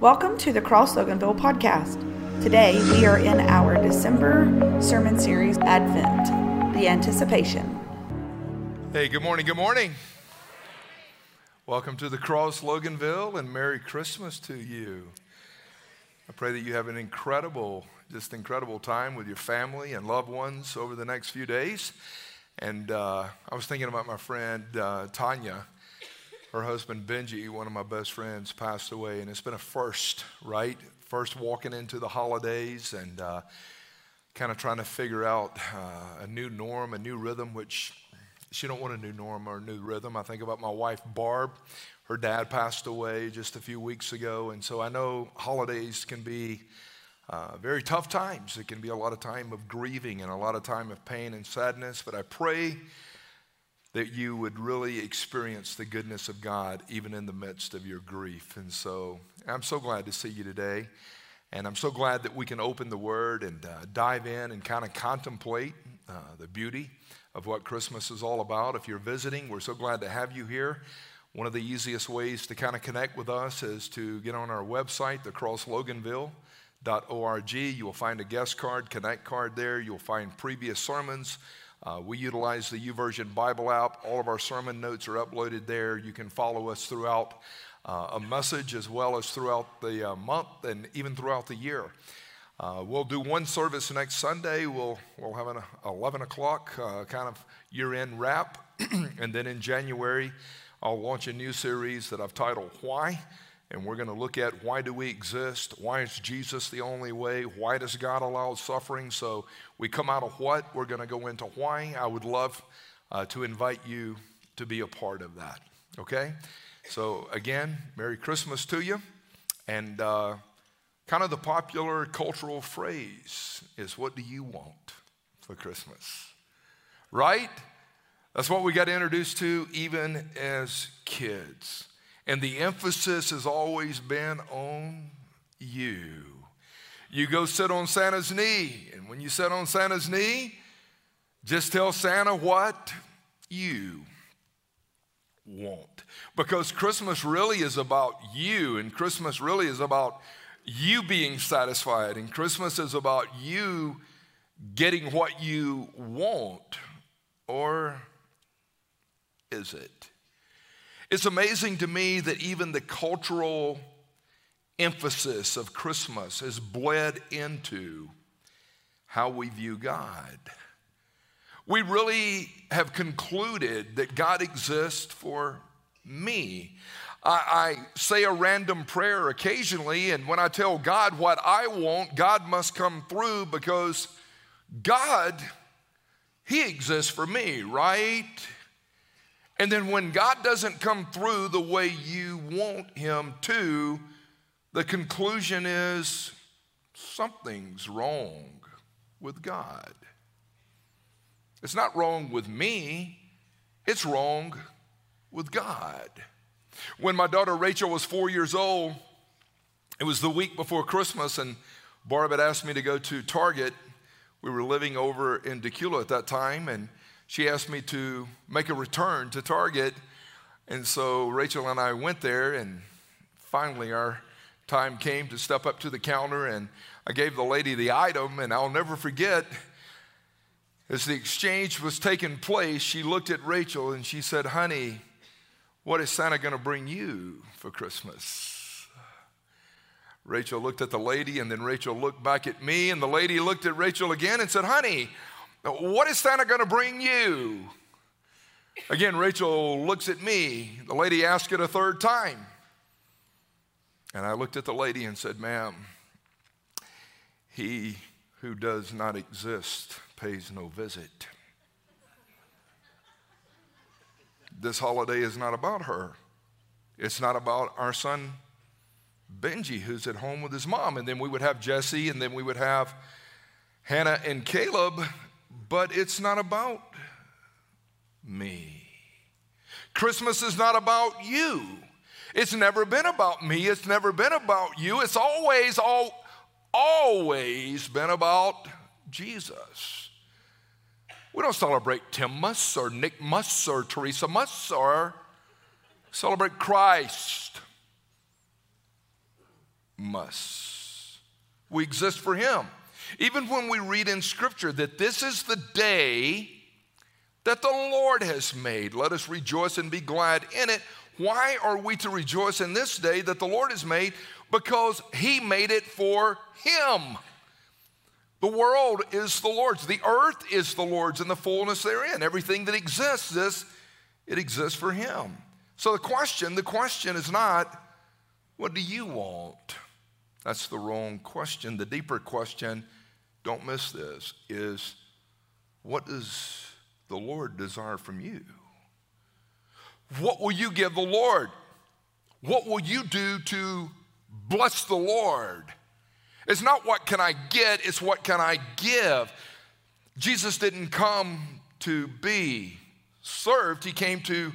Welcome to the Cross Loganville podcast. Today we are in our December sermon series, Advent, the anticipation. Hey, good morning, good morning. Welcome to the Cross Loganville and Merry Christmas to you. I pray that you have an incredible, just incredible time with your family and loved ones over the next few days. And uh, I was thinking about my friend uh, Tanya her husband Benji, one of my best friends, passed away, and it's been a first, right? First walking into the holidays and uh, kind of trying to figure out uh, a new norm, a new rhythm, which she don't want a new norm or a new rhythm. I think about my wife Barb. Her dad passed away just a few weeks ago, and so I know holidays can be uh, very tough times. It can be a lot of time of grieving and a lot of time of pain and sadness. But I pray that you would really experience the goodness of God even in the midst of your grief. And so I'm so glad to see you today. And I'm so glad that we can open the Word and uh, dive in and kind of contemplate uh, the beauty of what Christmas is all about. If you're visiting, we're so glad to have you here. One of the easiest ways to kind of connect with us is to get on our website, thecrossloganville.org. You will find a guest card, connect card there. You'll find previous sermons. Uh, we utilize the YouVersion Bible app. All of our sermon notes are uploaded there. You can follow us throughout uh, a message as well as throughout the uh, month and even throughout the year. Uh, we'll do one service next Sunday. We'll, we'll have an 11 o'clock uh, kind of year end wrap. and then in January, I'll launch a new series that I've titled Why? And we're going to look at why do we exist? Why is jesus the only way? Why does god allow suffering? So we come out of what? We're going to go into why. I would love uh, to invite you to be a part of that okay? So again merry christmas to you. And uh, kind of the popular cultural phrase is what do you want for christmas? Right? That's what we got introduced to even as kids and the emphasis has always been on you. You go sit on Santa's knee, and when you sit on Santa's knee, just tell Santa what you want. Because Christmas really is about you, and Christmas really is about you being satisfied, and Christmas is about you getting what you want. Or is it? It's amazing to me that even the cultural emphasis of Christmas has bled into how we view God. We really have concluded that God exists for me. I, I, say a random prayer occasionally, and when I tell God what I want, God must come through because God, He exists for me, right? And then when God doesn't come through the way you want Him to, the conclusion is something's wrong with God. It's not wrong with me, it's wrong with God. When my daughter Rachel was four years old, it was the week before Christmas, and Barb had asked me to go to Target. We were living over in Dacula at that time, and she asked me to make a return to Target. And so Rachel and I went there, and finally our time came to step up to the counter, and I gave the lady the item, and I'll never forget. As the exchange was taking place, she looked at Rachel and she said, Honey, what is Santa going to bring you for Christmas? Rachel looked at the lady, and then Rachel looked back at me, and the lady looked at Rachel again and said, Honey, what is Santa going to bring you? Again, Rachel looks at me. The lady asked it a third time. And I looked at the lady and said, Ma'am, he who does not exist pays no visit. This holiday is not about her. It's not about our son Benji, who's at home with his mom. And then we would have Jesse, and then we would have Hannah and Caleb but it's not about me. Christmas is not about you. It's never been about me. It's never been about you. It's always, all, always been about Jesus. We don't celebrate Tim Mus or Nick Mus or Teresa Mus or celebrate Christ. must. We exist for Him. Even when we read in Scripture that this is the day that the Lord has made, let us rejoice and be glad in it. Why are we to rejoice in this day that the Lord has made? Because He made it for Him. The world is the Lord's, the earth is the Lord's, and the fullness therein. Everything that exists, this, it exists for Him. So the question, the question is not, what do you want? That's the wrong question. The deeper question, don't miss this, is what does the Lord desire from you? What will you give the Lord? What will you do to bless the Lord? It's not what can I get, it's what can I give. Jesus didn't come to be served, he came to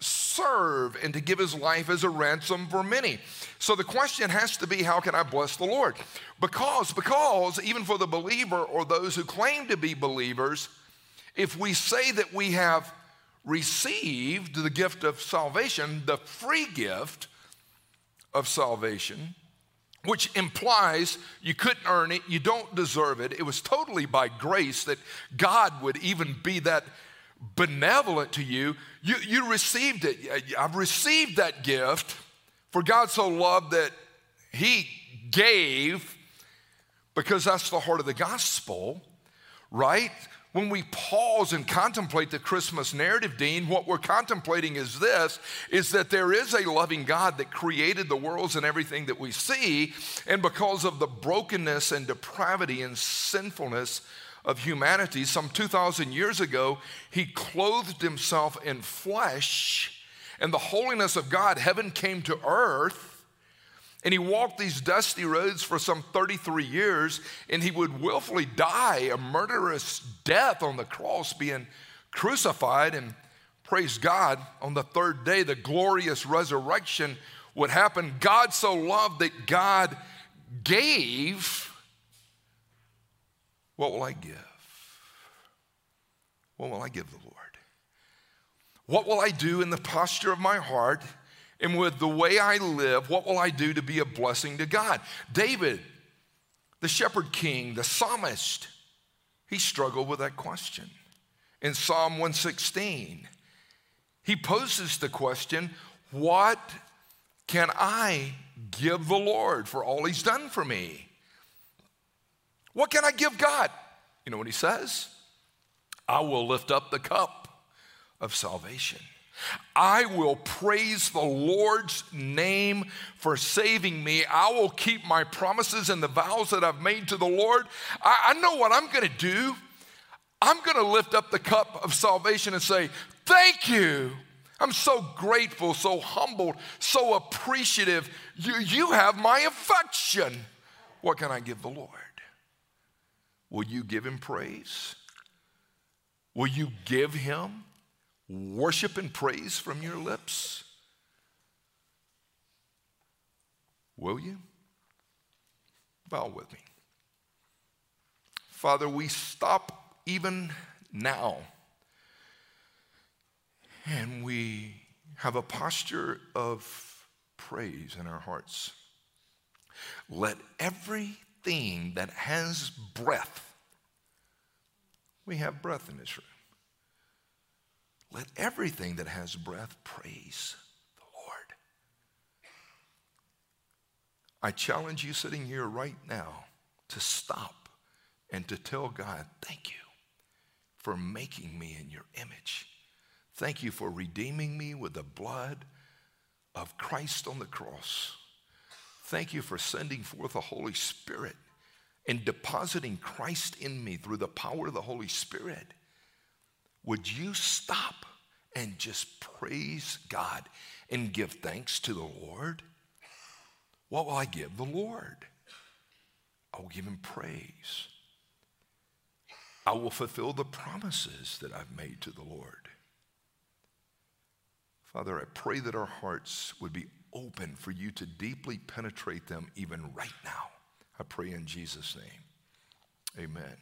serve and to give his life as a ransom for many. So the question has to be how can I bless the Lord? Because because even for the believer or those who claim to be believers, if we say that we have received the gift of salvation, the free gift of salvation, which implies you couldn't earn it, you don't deserve it. It was totally by grace that God would even be that benevolent to you. You, you received it. I've received that gift, for God so loved that He gave, because that's the heart of the gospel, right? when we pause and contemplate the Christmas narrative, Dean, what we're contemplating is this is that there is a loving God that created the worlds and everything that we see. And because of the brokenness and depravity and sinfulness of humanity, some 2,000 years ago, he clothed himself in flesh. And the holiness of God, heaven came to earth and he walked these dusty roads for some 33 years, and he would willfully die a murderous death on the cross, being crucified. And praise God, on the third day, the glorious resurrection would happen. God so loved that God gave. What will I give? What will I give the Lord? What will I do in the posture of my heart? And with the way I live, what will I do to be a blessing to God? David, the shepherd king, the psalmist, he struggled with that question. In Psalm 116, he poses the question What can I give the Lord for all he's done for me? What can I give God? You know what he says? I will lift up the cup of salvation. I will praise the Lord's name for saving me. I will keep my promises and the vows that I've made to the Lord. I, I know what I'm going to do. I'm going to lift up the cup of salvation and say, Thank you. I'm so grateful, so humbled, so appreciative. You, you have my affection. What can I give the Lord? Will you give him praise? Will you give him worship and praise from your lips? Will you? Bow with me. Father, we stop even now and we have a posture of praise in our hearts. Let everything that has breath, we have breath in this room. Let everything that has breath praise the Lord. I challenge you sitting here right now to stop and to tell God, thank you for making me in your image. Thank you for redeeming me with the blood of Christ on the cross. Thank you for sending forth the Holy Spirit and depositing Christ in me through the power of the Holy Spirit. Would you stop and just praise God and give thanks to the Lord? What will I give the Lord? I will give him praise. I will fulfill the promises that I've made to the Lord. Father, I pray that our hearts would be open for you to deeply penetrate them even right now. I pray in Jesus' name. Amen.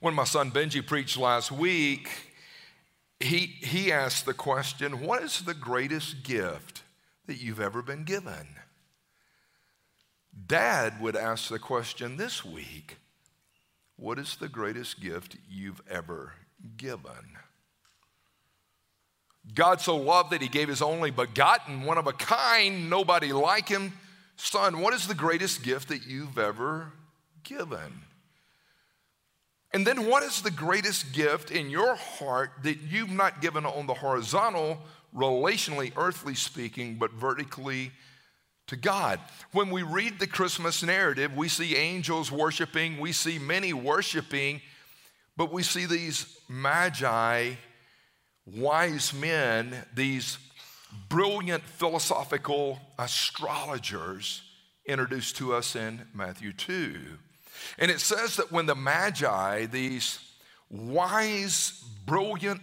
When my son Benji preached last week, he, he asked the question What is the greatest gift that you've ever been given? Dad would ask the question this week What is the greatest gift you've ever given? God so loved that he gave his only begotten, one of a kind, nobody like him. Son, what is the greatest gift that you've ever given? And then, what is the greatest gift in your heart that you've not given on the horizontal, relationally, earthly speaking, but vertically to God? When we read the Christmas narrative, we see angels worshiping, we see many worshiping, but we see these magi wise men, these brilliant philosophical astrologers introduced to us in Matthew 2. And it says that when the Magi, these wise, brilliant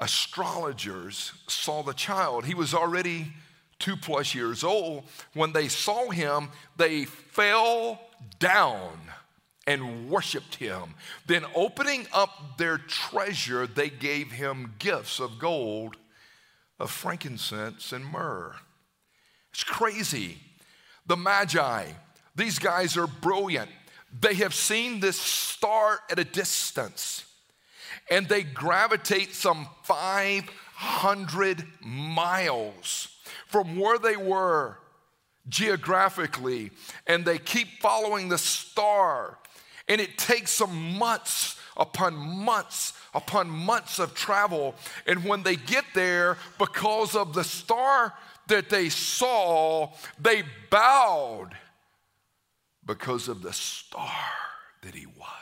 astrologers, saw the child, he was already two plus years old. When they saw him, they fell down and worshiped him. Then, opening up their treasure, they gave him gifts of gold, of frankincense, and myrrh. It's crazy. The Magi, these guys are brilliant. They have seen this star at a distance, and they gravitate some 500 miles from where they were geographically, and they keep following the star and it takes some months upon months upon months of travel. And when they get there, because of the star that they saw, they bowed because of the star that he was.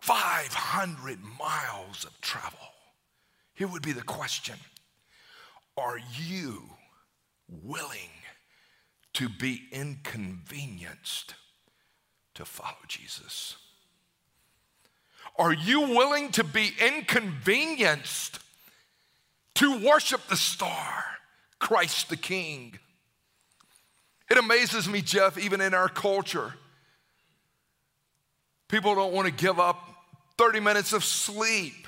500 miles of travel. Here would be the question Are you willing to be inconvenienced to follow Jesus? Are you willing to be inconvenienced to worship the star, Christ the King? It amazes me, Jeff, even in our culture, people don't want to give up 30 minutes of sleep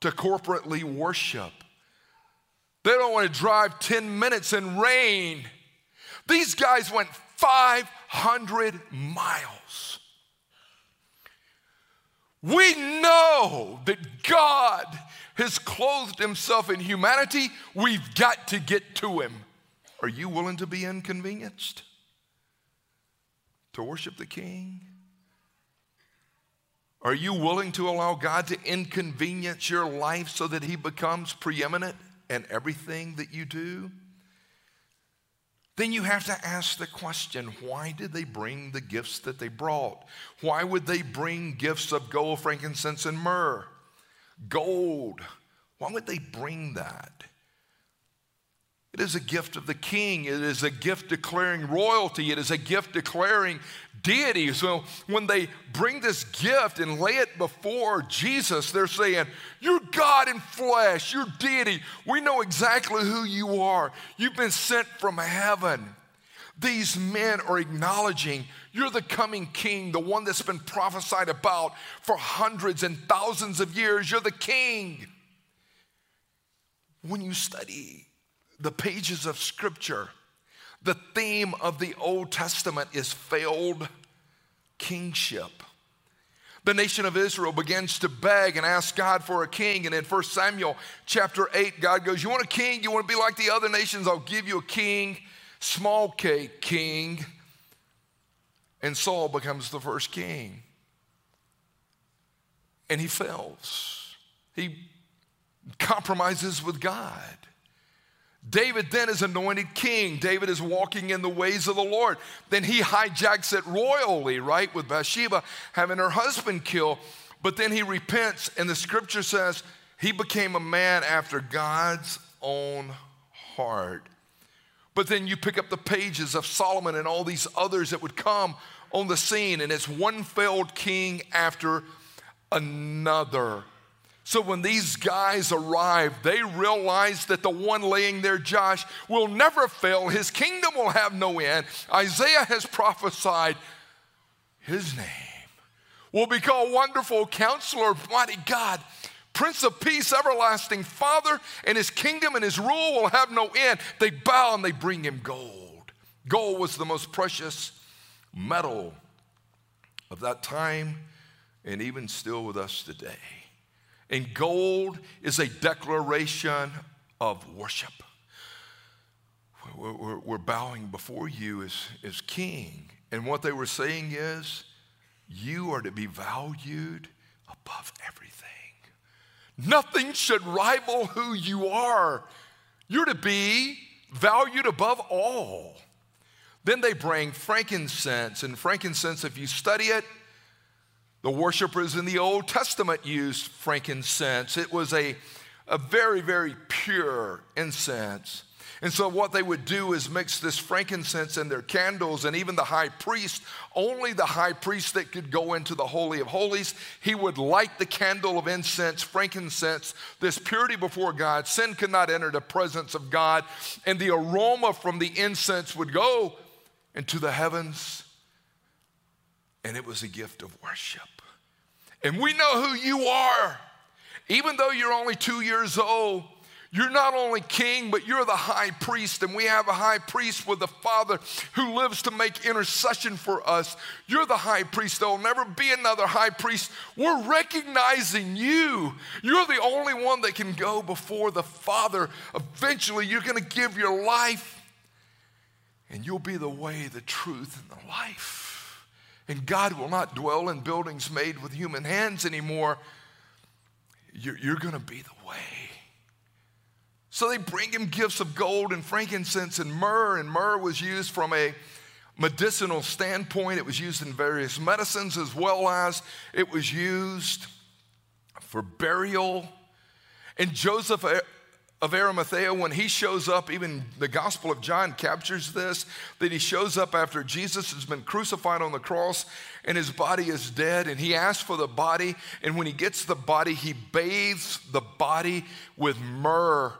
to corporately worship. They don't want to drive 10 minutes in rain these guys went 500 miles. We know that God has clothed himself in humanity. We've got to get to him. Are you willing to be inconvenienced to worship the King? Are you willing to allow God to inconvenience your life so that he becomes preeminent in everything that you do? Then you have to ask the question why did they bring the gifts that they brought? Why would they bring gifts of gold, frankincense, and myrrh? Gold. Why would they bring that? It is a gift of the king. It is a gift declaring royalty. It is a gift declaring deity. So when they bring this gift and lay it before Jesus, they're saying, You're God in flesh, you're deity. We know exactly who you are. You've been sent from heaven. These men are acknowledging you're the coming king, the one that's been prophesied about for hundreds and thousands of years. You're the king. When you study the pages of Scripture, the theme of the Old Testament is failed kingship. The nation of Israel begins to beg and ask God for a king. And in 1 Samuel chapter 8, God goes, You want a king? You want to be like the other nations? I'll give you a king, small k king. And Saul becomes the first king. And he fails. He compromises with God. David then is anointed king. David is walking in the ways of the Lord. Then he hijacks it royally, right, with Bathsheba having her husband killed. But then he repents, and the scripture says he became a man after God's own heart. But then you pick up the pages of Solomon and all these others that would come on the scene, and it's one failed king after another. So when these guys arrive, they realize that the one laying there, Josh, will never fail. His kingdom will have no end. Isaiah has prophesied his name will be called Wonderful Counselor, Mighty God, Prince of Peace, everlasting Father, and his kingdom and his rule will have no end. They bow and they bring him gold. Gold was the most precious metal of that time and even still with us today. And gold is a declaration of worship. We're, we're, bowing before you as, as king. And what they were saying is, you are to be valued above everything. Nothing should rival who you are. You're to be valued above all. Then they bring frankincense, and frankincense, if you study it, the worshipers in the Old Testament used frankincense. It was a, a very, very pure incense. And so, what they would do is mix this frankincense in their candles, and even the high priest, only the high priest that could go into the Holy of Holies, he would light the candle of incense, frankincense, this purity before God. Sin could not enter the presence of God, and the aroma from the incense would go into the heavens, and it was a gift of worship. And we know who you are. Even though you're only two years old, you're not only king, but you're the high priest, and we have a high priest with the Father who lives to make intercession for us. You're the high priest. There'll never be another high priest. We're recognizing you. You're the only one that can go before the Father. Eventually, you're going to give your life, and you'll be the way, the truth, and the life. And God will not dwell in buildings made with human hands anymore. You're, you're going to be the way. So they bring him gifts of gold and frankincense and myrrh, and myrrh was used from a medicinal standpoint. It was used in various medicines as well as it was used for burial. And Joseph of Arimathea, when he shows up, even the Gospel of John captures this, that he shows up after Jesus has been crucified on the cross and his body is dead, and he asks for the body. And when he gets the body, he bathes the body with myrrh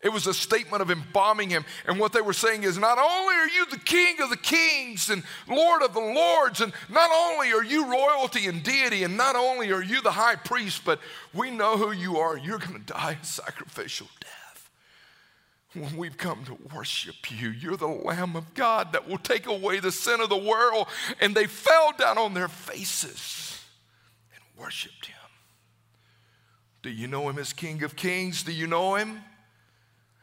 it was a statement of embalming him. And what they were saying is not only are you the king of the kings and lord of the lords, and not only are you royalty and deity, and not only are you the high priest, but we know who you are. You're going to die a sacrificial death. When we've come to worship you, you're the Lamb of God that will take away the sin of the world. And they fell down on their faces and worshiped him. Do you know him as King of Kings? Do you know him?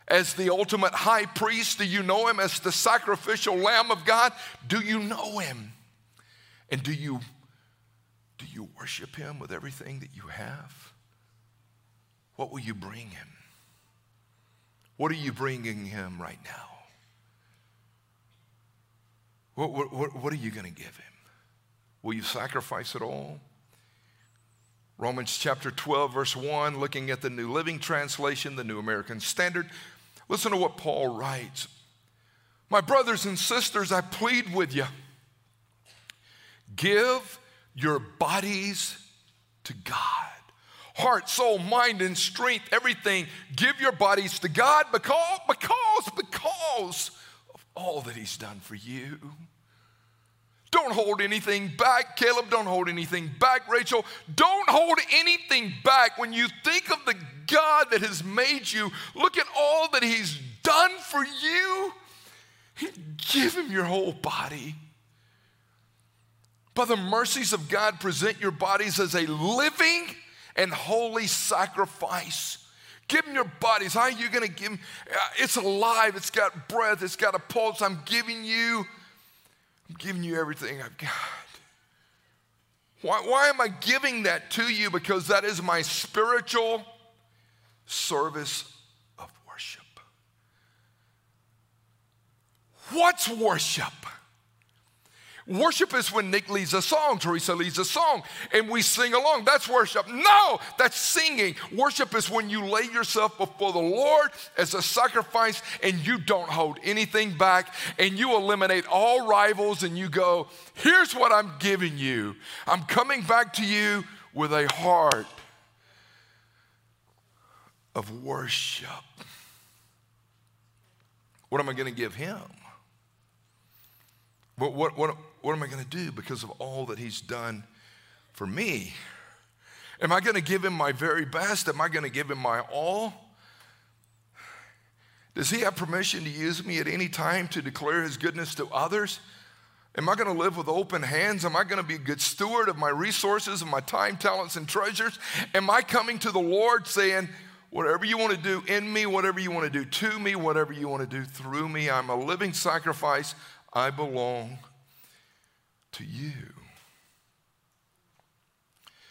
as the ultimate high priest? Do you know him as the sacrificial lamb of God? Do you know him? And do you do you worship him with everything that you have? What will you bring him? What are you bringing him right now? What, what, what are you going to give him? Will you sacrifice it all? Romans chapter 12, verse 1, looking at the New Living Translation, the New American Standard, Listen to what Paul writes. My brothers and sisters, I plead with you give your bodies to God. Heart, soul, mind, and strength, everything. Give your bodies to God because, because, because of all that He's done for you. Don't hold anything back. Caleb, don't hold anything back. Rachel, don't hold anything back. When you think of the God that has made you, look at all that He's done for you. Give Him your whole body. By the mercies of God, present your bodies as a living and holy sacrifice. Give him your bodies. How are you going to give him? Uh, it's alive. It's got breath. It's got a pulse. I'm giving you I'm giving you everything I've got. Why, why am I giving that to you? Because that is my spiritual service of worship. What's worship? Worship is when Nick leads a song, Teresa leads a song, and we sing along. That's worship. No, that's singing. Worship is when you lay yourself before the Lord as a sacrifice and you don't hold anything back and you eliminate all rivals and you go, Here's what I'm giving you. I'm coming back to you with a heart of worship. What am I going to give him? What, what, what, what am I going to do because of all that he's done for me? Am I going to give him my very best? Am I going to give him my all? Does he have permission to use me at any time to declare his goodness to others? Am I going to live with open hands? Am I going to be a good steward of my resources and my time, talents, and treasures? Am I coming to the Lord saying, Whatever you want to do in me, whatever you want to do to me, whatever you want to do through me, I'm a living sacrifice. I belong to you.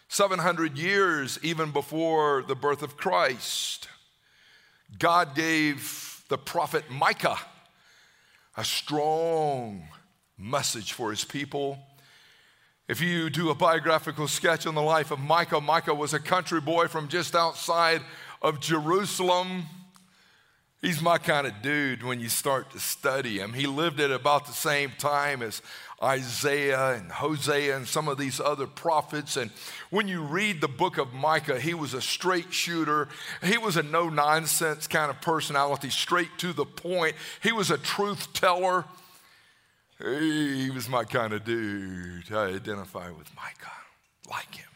700 years even before the birth of Christ, God gave the prophet Micah a strong message for his people. If you do a biographical sketch on the life of Micah, Micah was a country boy from just outside of Jerusalem. He's my kind of dude when you start to study him. He lived at about the same time as Isaiah and Hosea and some of these other prophets. And when you read the book of Micah, he was a straight shooter. He was a no nonsense kind of personality, straight to the point. He was a truth teller. He was my kind of dude. I identify with Micah, like him.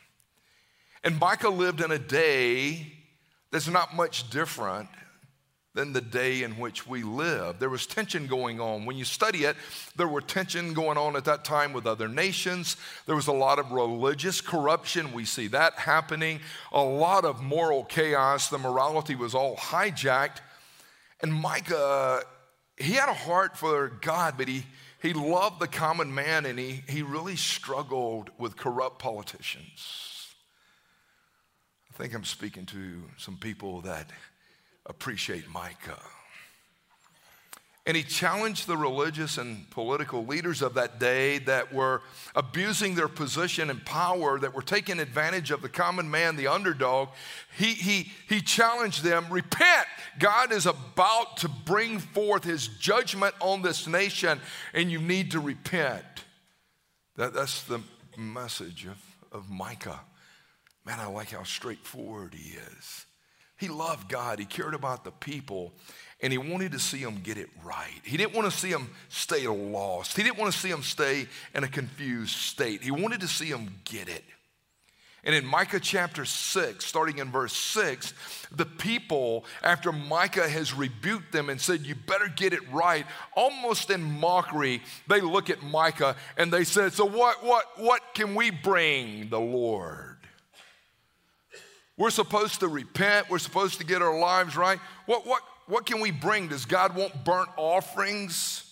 And Micah lived in a day that's not much different than the day in which we live. There was tension going on. When you study it, there were tension going on at that time with other nations. There was a lot of religious corruption. We see that happening. A lot of moral chaos. The morality was all hijacked. And Micah, he had a heart for God, but he, he loved the common man and he, he really struggled with corrupt politicians I think I'm speaking to some people that appreciate Micah. And he challenged the religious and political leaders of that day that were abusing their position and power, that were taking advantage of the common man, the underdog. He, he, he challenged them repent. God is about to bring forth his judgment on this nation, and you need to repent. That, that's the message of, of Micah. Man, I like how straightforward he is. He loved God, he cared about the people, and he wanted to see them get it right. He didn't want to see them stay lost, he didn't want to see them stay in a confused state. He wanted to see them get it. And in Micah chapter 6, starting in verse 6, the people, after Micah has rebuked them and said, You better get it right, almost in mockery, they look at Micah and they said, So what, what, what can we bring the Lord? We're supposed to repent. We're supposed to get our lives right. What, what, what can we bring? Does God want burnt offerings?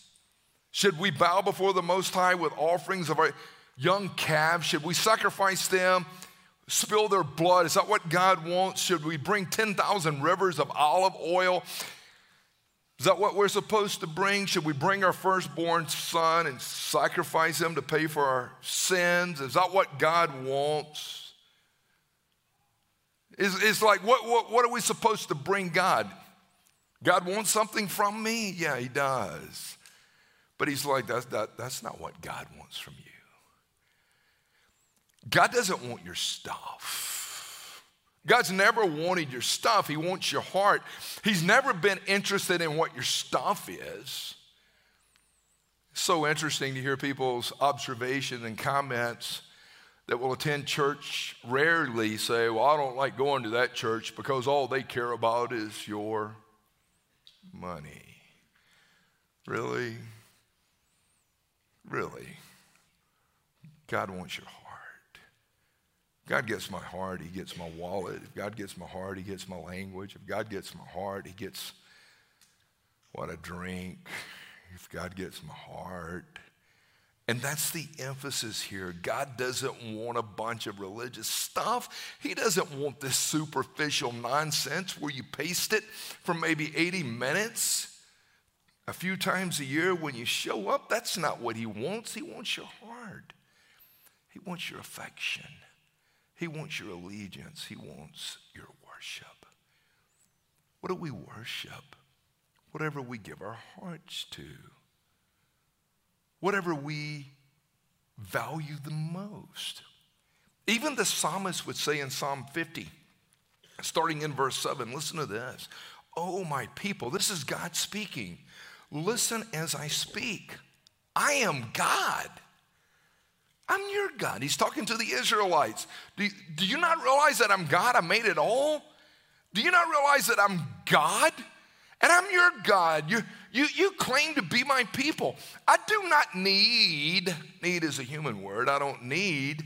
Should we bow before the Most High with offerings of our young calves? Should we sacrifice them, spill their blood? Is that what God wants? Should we bring 10,000 rivers of olive oil? Is that what we're supposed to bring? Should we bring our firstborn son and sacrifice him to pay for our sins? Is that what God wants? It's, it's like, what, what, what are we supposed to bring God? God wants something from me? Yeah, He does. But He's like, that's, that, that's not what God wants from you. God doesn't want your stuff. God's never wanted your stuff, He wants your heart. He's never been interested in what your stuff is. so interesting to hear people's observations and comments that will attend church rarely say, Well, I don't like going to that church because all they care about is your money. Really? Really? God wants your heart. God gets my heart, He gets my wallet. If God gets my heart, He gets my language. If God gets my heart, He gets what I drink. If God gets my heart, and that's the emphasis here. God doesn't want a bunch of religious stuff. He doesn't want this superficial nonsense where you paste it for maybe 80 minutes a few times a year when you show up. That's not what He wants. He wants your heart, He wants your affection, He wants your allegiance, He wants your worship. What do we worship? Whatever we give our hearts to whatever we value the most. Even the psalmist would say in Psalm 50, starting in verse 7, listen to this. Oh, my people, this is God speaking. Listen as I speak. I am God. I'm your God. He's talking to the Israelites. Do, do you not realize that I'm God? I made it all. Do you not realize that I'm God? And I'm your God. You, you, you claim to be my people. I do not need, need is a human word, I don't need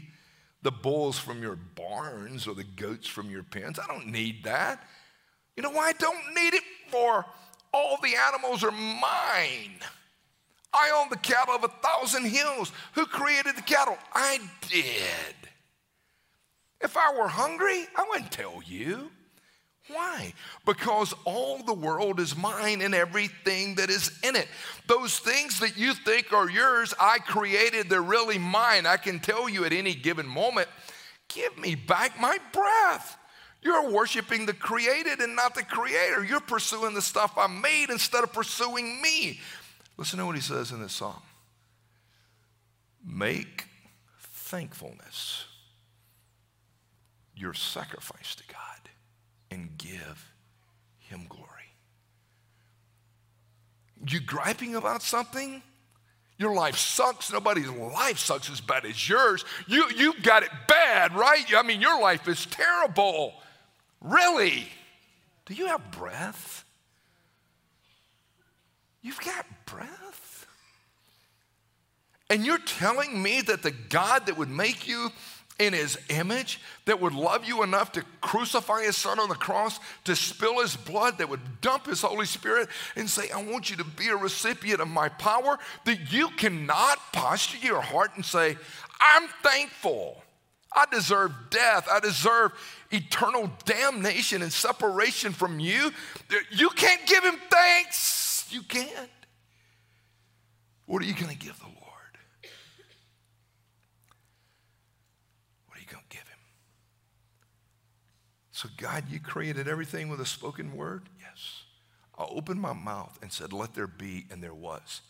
the bulls from your barns or the goats from your pens. I don't need that. You know why I don't need it? For all the animals are mine. I own the cattle of a thousand hills. Who created the cattle? I did. If I were hungry, I wouldn't tell you. Why? Because all the world is mine and everything that is in it. Those things that you think are yours, I created, they're really mine. I can tell you at any given moment, give me back my breath. You're worshiping the created and not the creator. You're pursuing the stuff I made instead of pursuing me. Listen to what he says in this psalm Make thankfulness your sacrifice to God and give him glory. You griping about something? Your life sucks. Nobody's life sucks as bad as yours. You, you've got it bad, right? I mean, your life is terrible. Really? Do you have breath? You've got breath? And you're telling me that the God that would make you in his image that would love you enough to crucify his son on the cross, to spill his blood, that would dump his Holy Spirit and say, I want you to be a recipient of my power, that you cannot posture your heart and say, I'm thankful. I deserve death. I deserve eternal damnation and separation from you. You can't give him thanks. You can't. What are you going to give the Lord? So, God, you created everything with a spoken word? Yes. I opened my mouth and said, Let there be, and there was.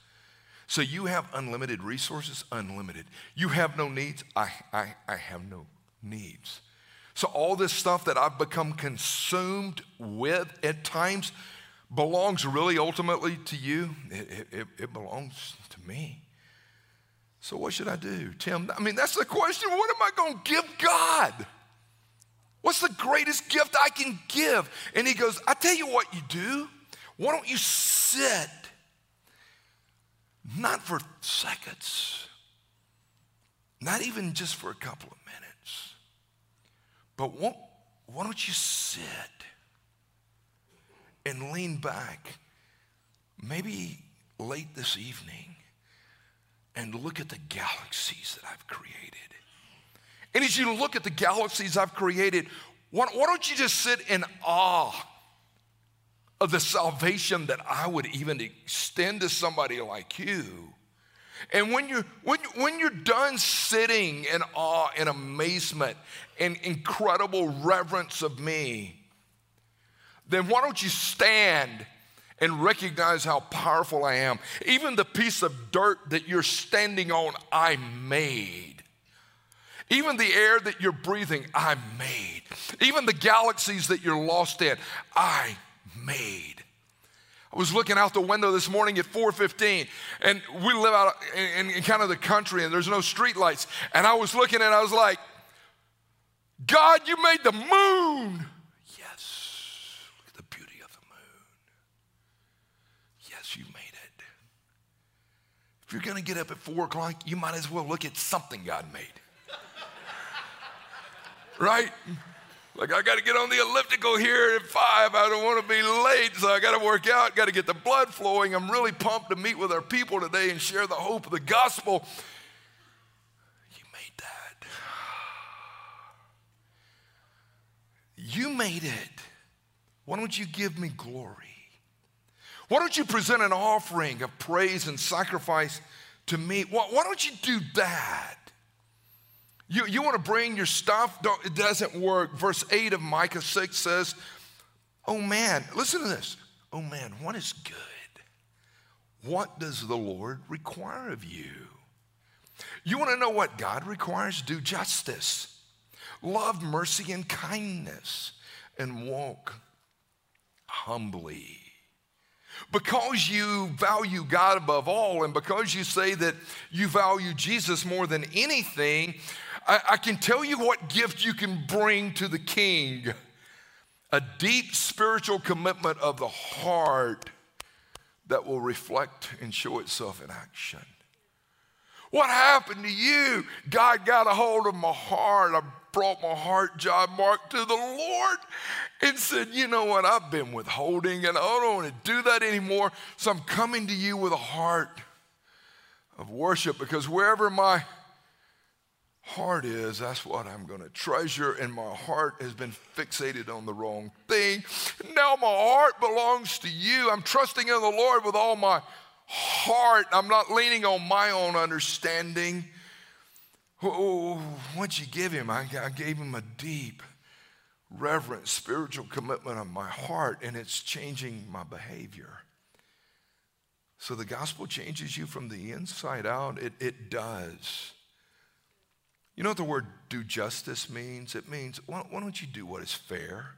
So, you have unlimited resources? Unlimited. You have no needs? I, I, I have no needs. So, all this stuff that I've become consumed with at times belongs really ultimately to you. It, it, it belongs to me. So, what should I do? Tim, I mean, that's the question. What am I going to give God? What's the greatest gift I can give? And he goes, I tell you what you do. Why don't you sit? Not for seconds, not even just for a couple of minutes, but why, why don't you sit and lean back, maybe late this evening, and look at the galaxies that I've created? And as you look at the galaxies I've created, why, why don't you just sit in awe of the salvation that I would even extend to somebody like you? And when you're, when, when you're done sitting in awe and amazement and incredible reverence of me, then why don't you stand and recognize how powerful I am? Even the piece of dirt that you're standing on, I made. Even the air that you're breathing, I made. Even the galaxies that you're lost in, I made. I was looking out the window this morning at 4:15, and we live out in, in, kind of the country, and there's no street lights. And I was looking and I was like, God, you made the moon. Yes, look at the beauty of the moon. Yes, you made it. If you're gonna get up at four o'clock, you might as well look at something God made right? Like, I got to get on the elliptical here at five. I don't want to be late, so I got to work out, got to get the blood flowing. I'm really pumped to meet with our people today and share the hope of the gospel. You made that. You made it. Why don't you give me glory? Why don't you present an offering of praise and sacrifice to me? Why, why don't you do that? You, you want to bring your stuff? Don't, it doesn't work. Verse 8 of Micah 6 says, Oh man, listen to this. Oh man, what is good? What does the Lord require of you? You want to know what God requires? Do justice, love mercy and kindness, and walk humbly. because you value God above all, and because you say that you value Jesus more than anything, I, I can tell you what gift you can bring to the king a deep spiritual commitment of the heart that will reflect and show itself in action. What happened to you? God got a hold of my heart. I brought my heart, John Mark, to the Lord and said, You know what? I've been withholding and I don't want to do that anymore. So I'm coming to you with a heart of worship because wherever my heart is, that's what I'm going to treasure. And my heart has been fixated on the wrong thing. Now my heart belongs to you. I'm trusting in the Lord with all my heart. I'm not leaning on my own understanding. Oh, what'd you give him? I, I gave him a deep, reverent, spiritual commitment of my heart, and it's changing my behavior. So the gospel changes you from the inside out. It, it does. You know what the word do justice means? It means why, why don't you do what is fair?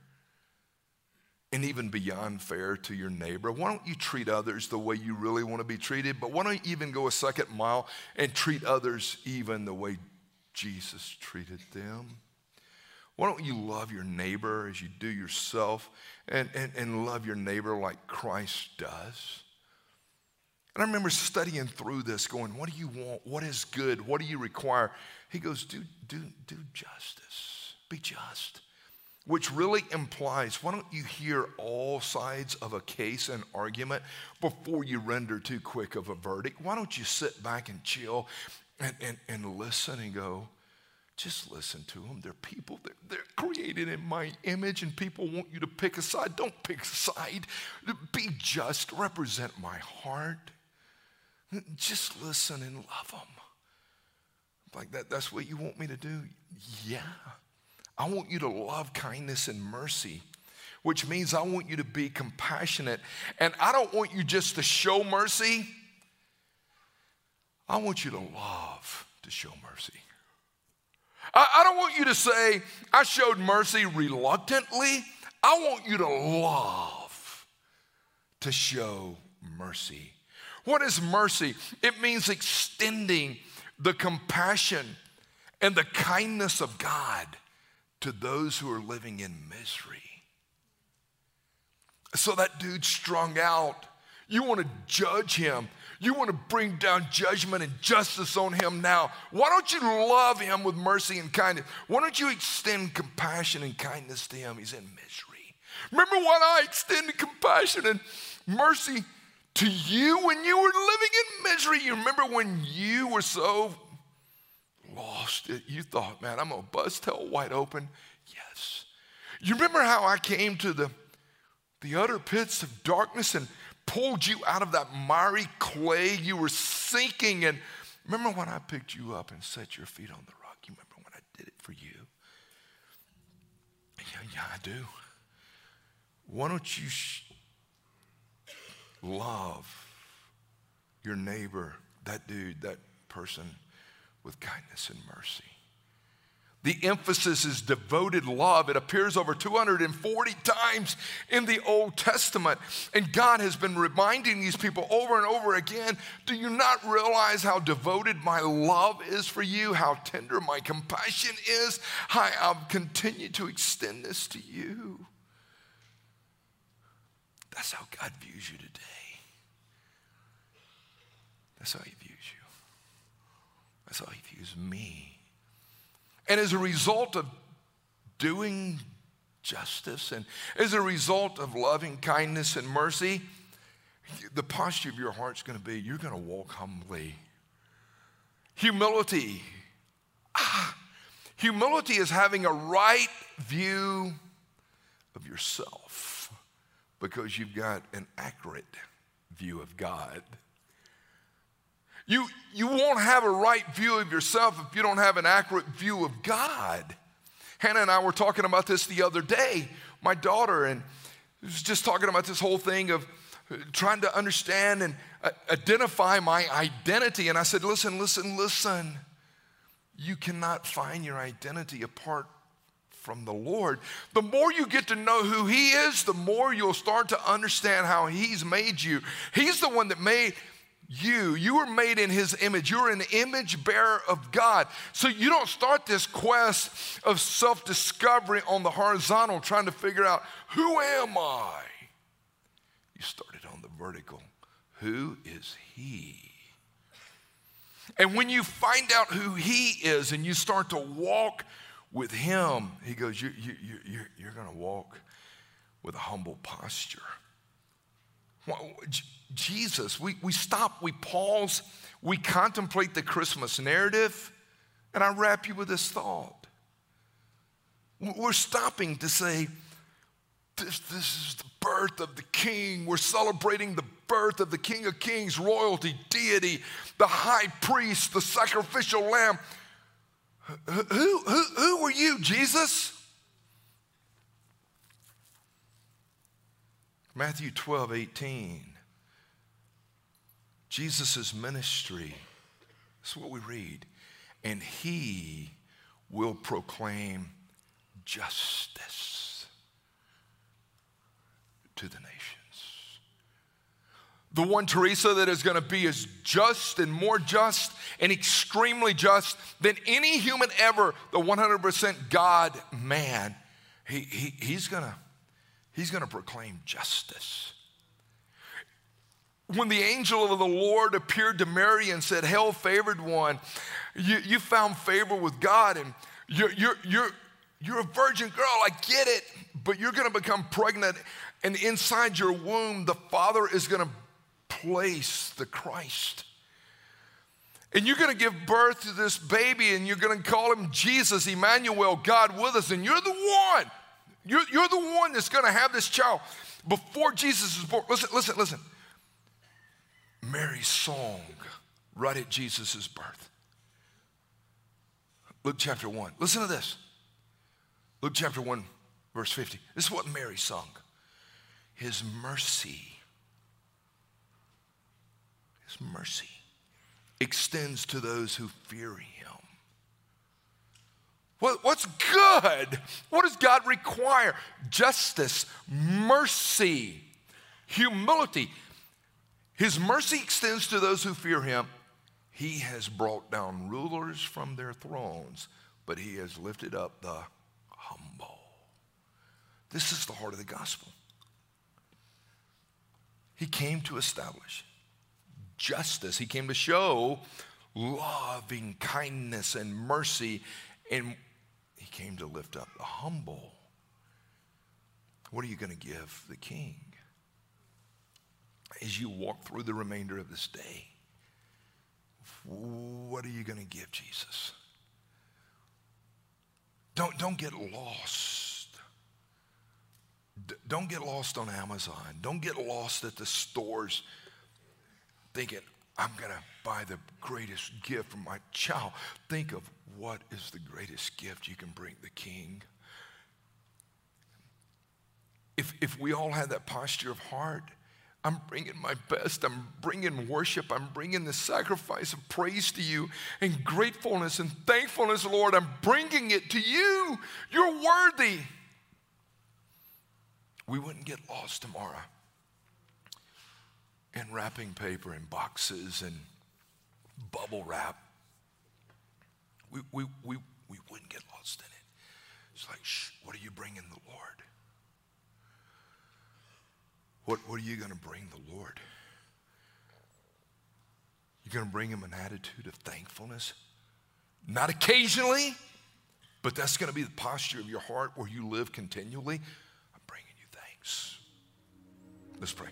and even beyond fair to your neighbor? Why don't you treat others the way you really want to be treated? But why don't you even go a second mile and treat others even the way Jesus treated them? Why don't you love your neighbor as you do yourself and, and, and love your neighbor like Christ does? And I remember studying through this, going, What do you want? What is good? What do you require? He goes, Do, do, do justice, be just which really implies why don't you hear all sides of a case and argument before you render too quick of a verdict? Why don't you sit back and chill and, and, and listen and go, just listen to them. They're people, they're, they're, created in my image, and people want you to pick a side. Don't pick a side. Be just, represent my heart. Just listen and love them. Like that, that's what you want me to do? Yeah. I want you to love kindness and mercy, which means I want you to be compassionate. And I don't want you just to show mercy, I want you to love to show mercy. I, I don't want you to say, I showed mercy reluctantly. I want you to love to show mercy. What is mercy? It means extending the compassion and the kindness of God to those who are living in misery. So that dude strung out. You want to judge him. You want to bring down judgment and justice on him now. Why don't you love him with mercy and kindness? Why don't you extend compassion and kindness to him? He's in misery. Remember when I extended compassion and mercy to you when you were living in misery? You remember when you were so lost it. You thought, man, I'm going to bust hell wide open. Yes. You remember how I came to the, the utter pits of darkness and pulled you out of that miry clay? You were sinking. And remember when I picked you up and set your feet on the rock? You remember when I did it for you? Yeah, yeah, I do. Why don't you sh- love your neighbor, that dude, that person? with kindness and mercy. The emphasis is devoted love. It appears over 240 times in the Old Testament. And God has been reminding these people over and over again do you not realize how devoted my love is for you, how tender my compassion is? How I'll continue to extend this to you. That's how God views you today. That's how He views you. That's how he views me. And as a result of doing justice and as a result of loving kindness and mercy, the posture of your heart's going to be you're going to walk humbly. Humility. Ah, humility is having a right view of yourself because you've got an accurate view of God. You, you won't have a right view of yourself if you don't have an accurate view of God. Hannah and I were talking about this the other day, my daughter, and was just talking about this whole thing of trying to understand and uh, identify my identity. And I said, listen, listen, listen. You cannot find your identity apart from the Lord, the more you get to know who He is, the more you'll start to understand how He's made you. He's the one that made you. You were made in His image. You're an image bearer of God. So you don't start this quest of self discovery on the horizontal, trying to figure out who am I? You started on the vertical. Who is He? And when you find out who He is and you start to walk with Him, He goes, you, you, you, you're, you're going to walk with a humble posture. Jesus, we, we stop, we pause, we contemplate the Christmas narrative, and I wrap you with this thought. We're stopping to say, this, this is the birth of the King. We're celebrating the birth of the King of Kings, royalty, deity, the high priest, the sacrificial lamb. Who, who, who were you, Jesus? Matthew 12, 18. Jesus' ministry. This is what we read. And he will proclaim justice to the nations. The one Teresa that is going to be as just and more just and extremely just than any human ever, the 100% God man. He, he, he's going to he's going to proclaim justice. When the angel of the Lord appeared to Mary and said, Hail, favored one, you, you found favor with God, and you're, you're, you're, you're a virgin girl, I get it, but you're gonna become pregnant, and inside your womb, the Father is gonna place the Christ. And you're gonna give birth to this baby, and you're gonna call him Jesus, Emmanuel, God with us, and you're the one. You're, you're the one that's gonna have this child before Jesus is born. Listen, listen, listen. Mary's song right at Jesus' birth. Luke chapter 1. Listen to this. Luke chapter 1, verse 50. This is what Mary sung. His mercy, His mercy extends to those who fear Him. What, what's good? What does God require? Justice, mercy, humility. His mercy extends to those who fear him. He has brought down rulers from their thrones, but he has lifted up the humble. This is the heart of the gospel. He came to establish justice, he came to show loving kindness and mercy, and he came to lift up the humble. What are you going to give the king? as you walk through the remainder of this day, what are you going to give Jesus? Don't, don't get lost. D- don't get lost on Amazon. Don't get lost at the stores thinking, I'm going to buy the greatest gift for my child. Think of what is the greatest gift you can bring the king. If, if we all had that posture of heart, I'm bringing my best. I'm bringing worship. I'm bringing the sacrifice of praise to you and gratefulness and thankfulness, Lord. I'm bringing it to you. You're worthy. We wouldn't get lost tomorrow in wrapping paper and boxes and bubble wrap. We, we, we, we wouldn't get lost in it. It's like, shh, what are you bringing the Lord? What, what are you going to bring the Lord? You're going to bring him an attitude of thankfulness? Not occasionally, but that's going to be the posture of your heart where you live continually. I'm bringing you thanks. Let's pray.